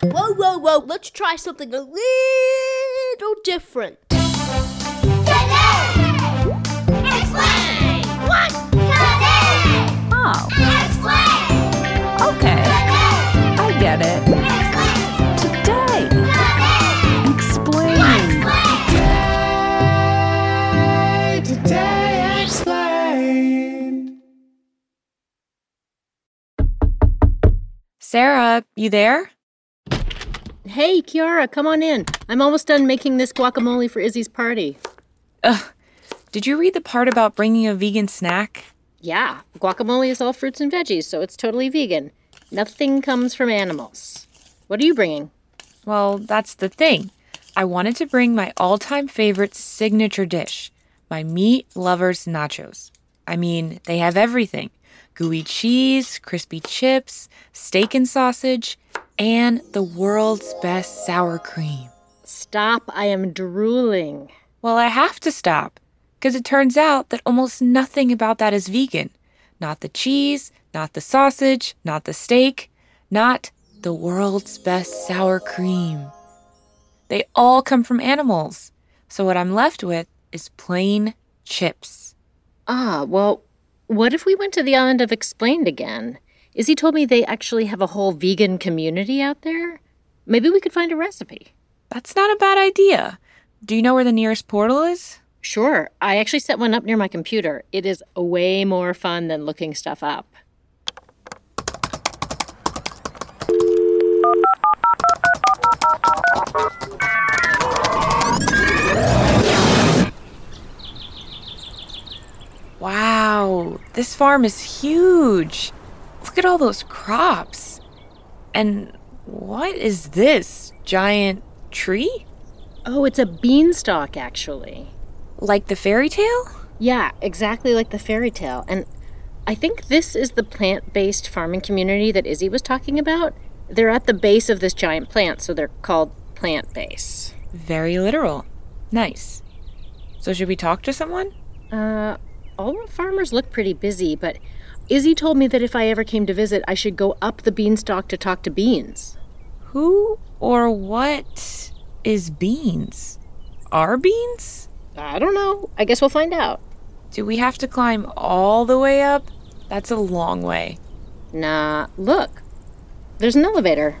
Whoa, whoa, whoa, let's try something a little different. Today! Explain! What? Today! Oh, Explain! okay. Today! I get it. Explain! Today. Today! Explain. Today explained. Sarah, you there? Hey, Kiara, come on in. I'm almost done making this guacamole for Izzy's party. Ugh. Did you read the part about bringing a vegan snack? Yeah, guacamole is all fruits and veggies, so it's totally vegan. Nothing comes from animals. What are you bringing? Well, that's the thing. I wanted to bring my all time favorite signature dish my meat lovers nachos. I mean, they have everything gooey cheese, crispy chips, steak and sausage, and the world's best sour cream. Stop, I am drooling. Well, I have to stop because it turns out that almost nothing about that is vegan. Not the cheese, not the sausage, not the steak, not the world's best sour cream. They all come from animals. So what I'm left with is plain chips. Ah, well, what if we went to the island of Explained again? Izzy told me they actually have a whole vegan community out there. Maybe we could find a recipe. That's not a bad idea. Do you know where the nearest portal is? Sure, I actually set one up near my computer. It is way more fun than looking stuff up. Wow, this farm is huge. Look at all those crops. And what is this giant tree? Oh, it's a beanstalk, actually. Like the fairy tale? Yeah, exactly like the fairy tale. And I think this is the plant based farming community that Izzy was talking about. They're at the base of this giant plant, so they're called plant base. Very literal. Nice. So, should we talk to someone? Uh, all the farmers look pretty busy, but Izzy told me that if I ever came to visit, I should go up the beanstalk to talk to Beans. Who or what is Beans? Are Beans? I don't know. I guess we'll find out. Do we have to climb all the way up? That's a long way. Nah, look. There's an elevator.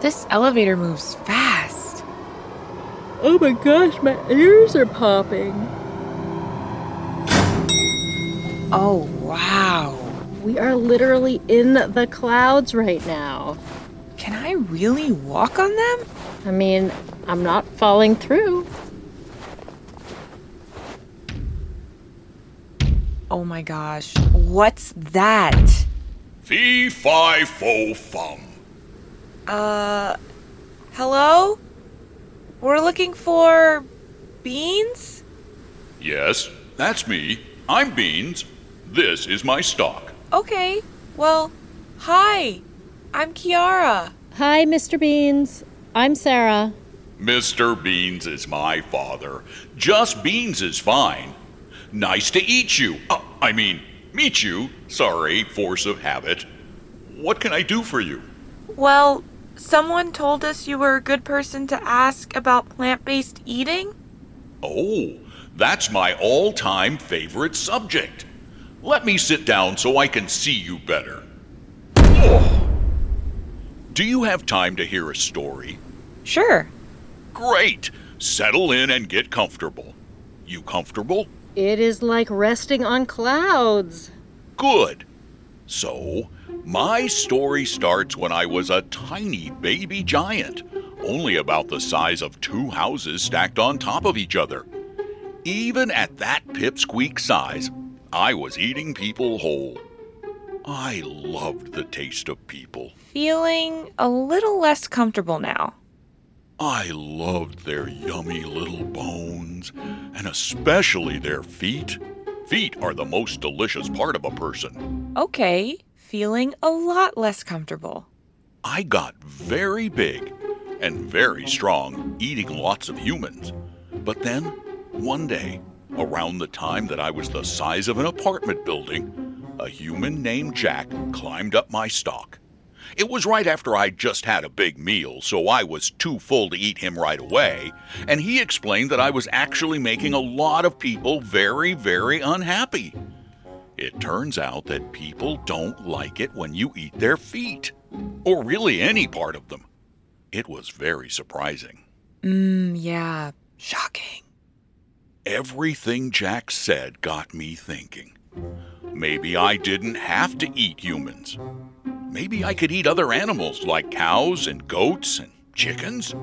This elevator moves fast. Oh my gosh, my ears are popping. Oh, wow. We are literally in the clouds right now. Can I really walk on them? I mean, I'm not falling through. Oh my gosh. What's that? Fee fi fo fum. Uh, hello? We're looking for beans? Yes, that's me. I'm Beans. This is my stock. Okay. Well, hi. I'm Kiara. Hi, Mr. Beans. I'm Sarah. Mr. Beans is my father. Just Beans is fine. Nice to eat you. Uh, I mean, meet you. Sorry, force of habit. What can I do for you? Well, someone told us you were a good person to ask about plant based eating. Oh, that's my all time favorite subject. Let me sit down so I can see you better. Oh. Do you have time to hear a story? Sure. Great! Settle in and get comfortable. You comfortable? It is like resting on clouds. Good. So, my story starts when I was a tiny baby giant, only about the size of two houses stacked on top of each other. Even at that pipsqueak size, I was eating people whole. I loved the taste of people. Feeling a little less comfortable now. I loved their yummy little bones, and especially their feet. Feet are the most delicious part of a person. Okay, feeling a lot less comfortable. I got very big and very strong eating lots of humans. But then, one day, Around the time that I was the size of an apartment building, a human named Jack climbed up my stalk. It was right after I'd just had a big meal, so I was too full to eat him right away, and he explained that I was actually making a lot of people very, very unhappy. It turns out that people don't like it when you eat their feet, or really any part of them. It was very surprising. Mm, yeah. Shocking. Everything Jack said got me thinking. Maybe I didn't have to eat humans. Maybe I could eat other animals like cows and goats and chickens.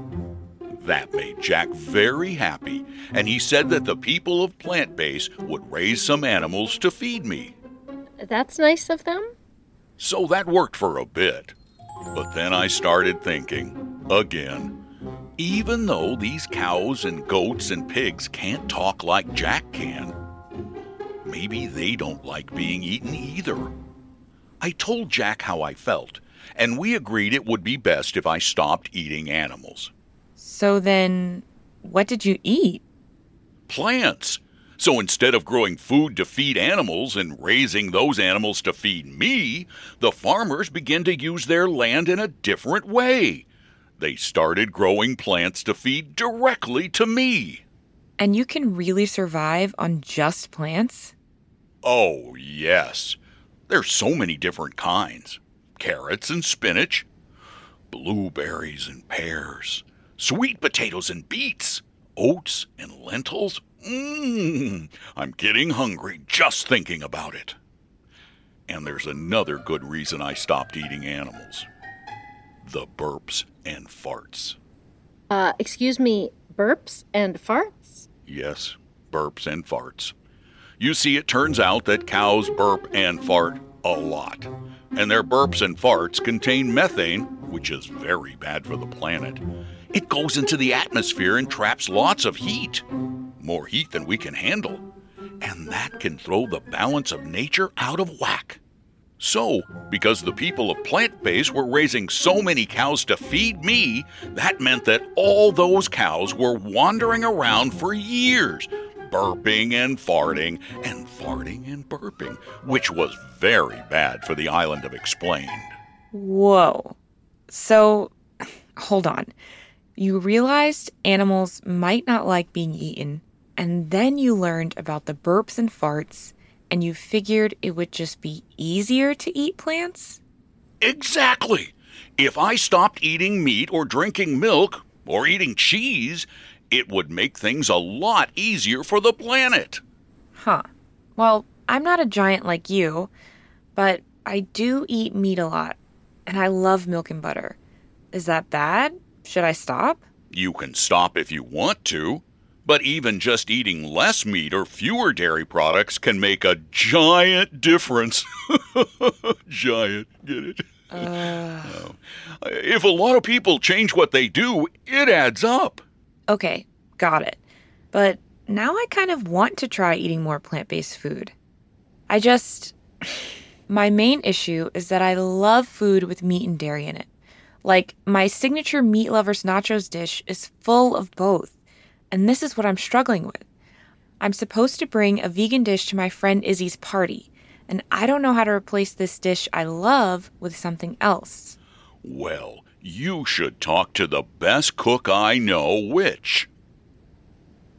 That made Jack very happy, and he said that the people of Plant Base would raise some animals to feed me. That's nice of them. So that worked for a bit. But then I started thinking, again, even though these cows and goats and pigs can't talk like Jack can, maybe they don't like being eaten either. I told Jack how I felt, and we agreed it would be best if I stopped eating animals. So then, what did you eat? Plants. So instead of growing food to feed animals and raising those animals to feed me, the farmers began to use their land in a different way. They started growing plants to feed directly to me. And you can really survive on just plants? Oh, yes. There's so many different kinds carrots and spinach, blueberries and pears, sweet potatoes and beets, oats and lentils. Mmm, I'm getting hungry just thinking about it. And there's another good reason I stopped eating animals the burps and farts. Uh, excuse me, burps and farts? Yes, burps and farts. You see, it turns out that cows burp and fart a lot. And their burps and farts contain methane, which is very bad for the planet. It goes into the atmosphere and traps lots of heat. More heat than we can handle. And that can throw the balance of nature out of whack. So, because the people of Plant Base were raising so many cows to feed me, that meant that all those cows were wandering around for years, burping and farting, and farting and burping, which was very bad for the island of Explained. Whoa. So, hold on. You realized animals might not like being eaten, and then you learned about the burps and farts, and you figured it would just be easier to eat plants? Exactly! If I stopped eating meat or drinking milk or eating cheese, it would make things a lot easier for the planet. Huh. Well, I'm not a giant like you, but I do eat meat a lot, and I love milk and butter. Is that bad? Should I stop? You can stop if you want to, but even just eating less meat or fewer dairy products can make a giant difference. giant, get it? Oh. If a lot of people change what they do, it adds up. Okay, got it. But now I kind of want to try eating more plant based food. I just. My main issue is that I love food with meat and dairy in it. Like, my signature meat lovers nachos dish is full of both. And this is what I'm struggling with. I'm supposed to bring a vegan dish to my friend Izzy's party, and I don't know how to replace this dish I love with something else. Well, you should talk to the best cook I know, which.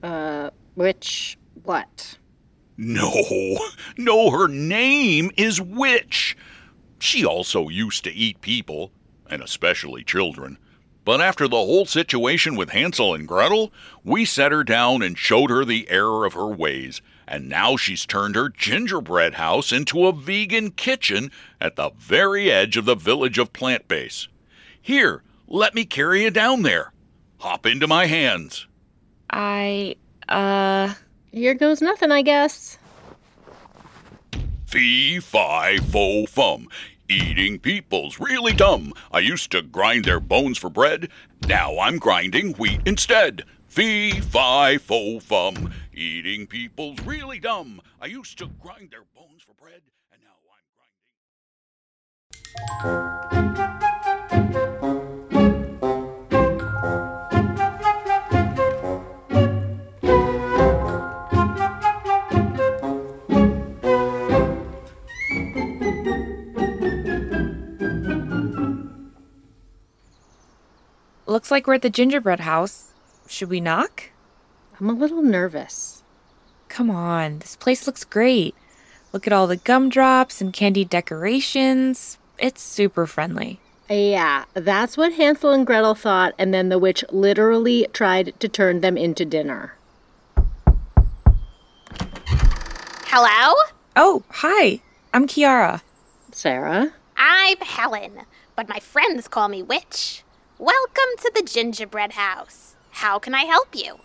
Uh, which what? No, no, her name is Witch. She also used to eat people, and especially children. But after the whole situation with Hansel and Gretel, we set her down and showed her the error of her ways, and now she's turned her gingerbread house into a vegan kitchen at the very edge of the village of Plant Base. Here, let me carry you down there. Hop into my hands. I, uh. Here goes nothing, I guess. Fee, fi, fo, fum. Eating people's really dumb. I used to grind their bones for bread. Now I'm grinding wheat instead. Fee, fi, fo, fum. Eating people's really dumb. I used to grind their bones for bread, and now I'm grinding. Looks like we're at the gingerbread house. Should we knock? I'm a little nervous. Come on, this place looks great. Look at all the gumdrops and candy decorations. It's super friendly. Yeah, that's what Hansel and Gretel thought, and then the witch literally tried to turn them into dinner. Hello? Oh, hi. I'm Kiara. Sarah? I'm Helen, but my friends call me Witch. Welcome to the gingerbread house. How can I help you?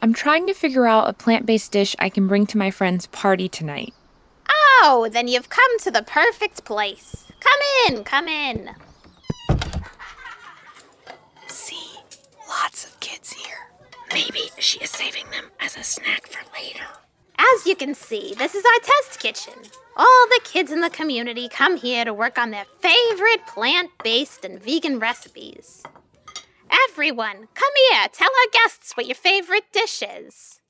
I'm trying to figure out a plant based dish I can bring to my friend's party tonight. Oh, then you've come to the perfect place. Come in, come in. See, lots of kids here. Maybe she is saving them as a snack for later. As you can see, this is our test kitchen. All the kids in the community come here to work on their favorite plant based and vegan recipes. Everyone, come here. Tell our guests what your favorite dish is.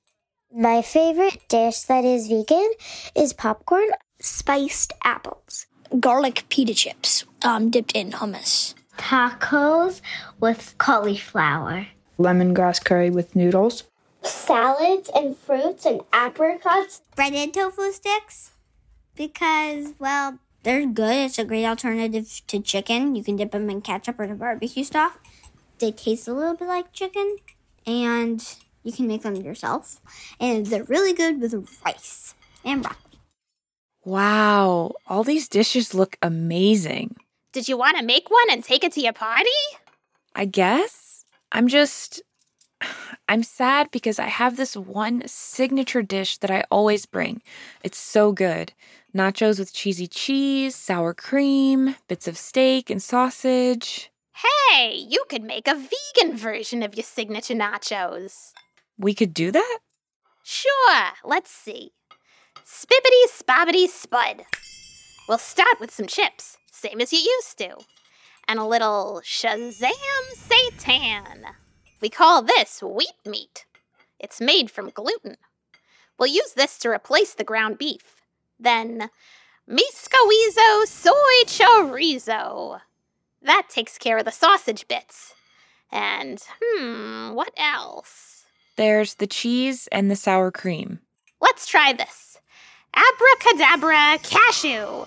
My favorite dish that is vegan is popcorn, spiced apples, Garlic pita chips, um, dipped in hummus. tacos with cauliflower, lemongrass curry with noodles, salads and fruits and apricots, breaded tofu sticks because, well, they're good. It's a great alternative to chicken. You can dip them in ketchup or the barbecue stuff. They taste a little bit like chicken, and you can make them yourself. And they're really good with rice and broccoli. Wow, all these dishes look amazing. Did you want to make one and take it to your party? I guess. I'm just. I'm sad because I have this one signature dish that I always bring. It's so good. Nachos with cheesy cheese, sour cream, bits of steak and sausage. Hey, you could make a vegan version of your signature nachos. We could do that? Sure, let's see. Spibbity spobbity spud. We'll start with some chips, same as you used to. And a little Shazam seitan. We call this wheat meat. It's made from gluten. We'll use this to replace the ground beef. Then, Miscowezo soy chorizo. That takes care of the sausage bits. And, hmm, what else? There's the cheese and the sour cream. Let's try this. Abracadabra cashew.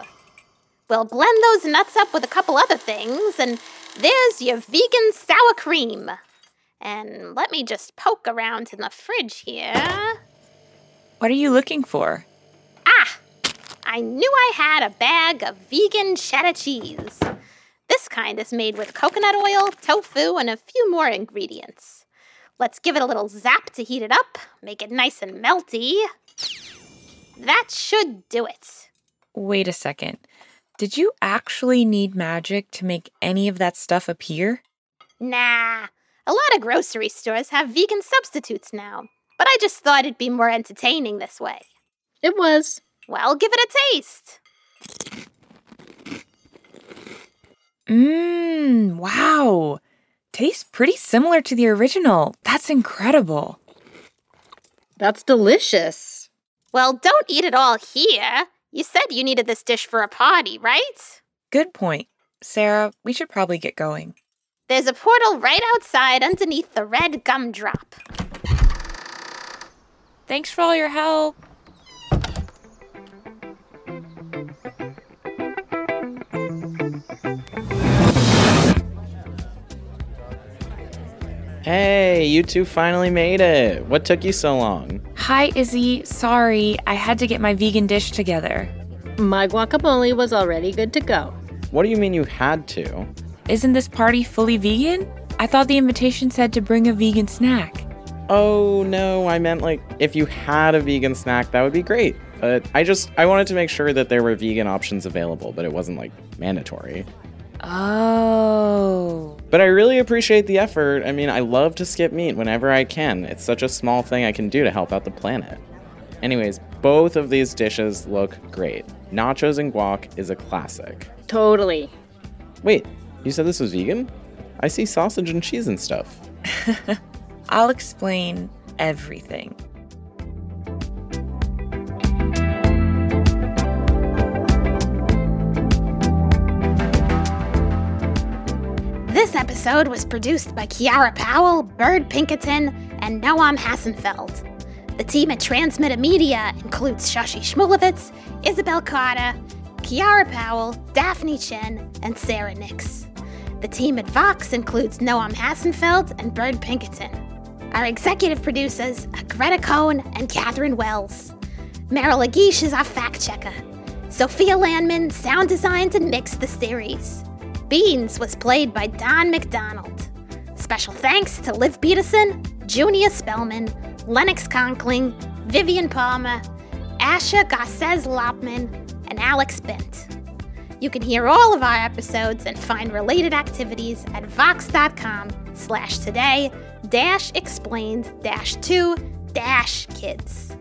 We'll blend those nuts up with a couple other things, and there's your vegan sour cream. And let me just poke around in the fridge here. What are you looking for? Ah! I knew I had a bag of vegan cheddar cheese. This kind is made with coconut oil, tofu, and a few more ingredients. Let's give it a little zap to heat it up, make it nice and melty. That should do it. Wait a second. Did you actually need magic to make any of that stuff appear? Nah, a lot of grocery stores have vegan substitutes now, but I just thought it'd be more entertaining this way. It was. Well, give it a taste. Mmm, wow. Tastes pretty similar to the original. That's incredible. That's delicious. Well, don't eat it all here. You said you needed this dish for a party, right? Good point. Sarah, we should probably get going. There's a portal right outside underneath the red gumdrop. Thanks for all your help. Hey, you two finally made it. What took you so long? Hi, Izzy. Sorry, I had to get my vegan dish together. My guacamole was already good to go. What do you mean you had to? Isn't this party fully vegan? I thought the invitation said to bring a vegan snack. Oh, no, I meant like if you had a vegan snack, that would be great. But I just I wanted to make sure that there were vegan options available, but it wasn't like mandatory. Oh. But I really appreciate the effort. I mean, I love to skip meat whenever I can. It's such a small thing I can do to help out the planet. Anyways, both of these dishes look great. Nachos and guac is a classic. Totally. Wait, you said this was vegan? I see sausage and cheese and stuff. I'll explain everything. This episode episode was produced by Kiara Powell, Bird Pinkerton, and Noam Hassenfeld. The team at Transmitter Media includes Shashi Shmulevitz, Isabel Carter, Kiara Powell, Daphne Chen, and Sarah Nix. The team at Vox includes Noam Hassenfeld and Bird Pinkerton. Our executive producers are Greta Cohn and Catherine Wells. Meryl Agish is our fact checker. Sophia Landman sound designed and mixed the series. Beans was played by Don McDonald. Special thanks to Liv Peterson, Junia Spellman, Lennox Conkling, Vivian Palmer, Asha Garces Lopman, and Alex Bent. You can hear all of our episodes and find related activities at vox.com slash today dash explained dash two dash kids.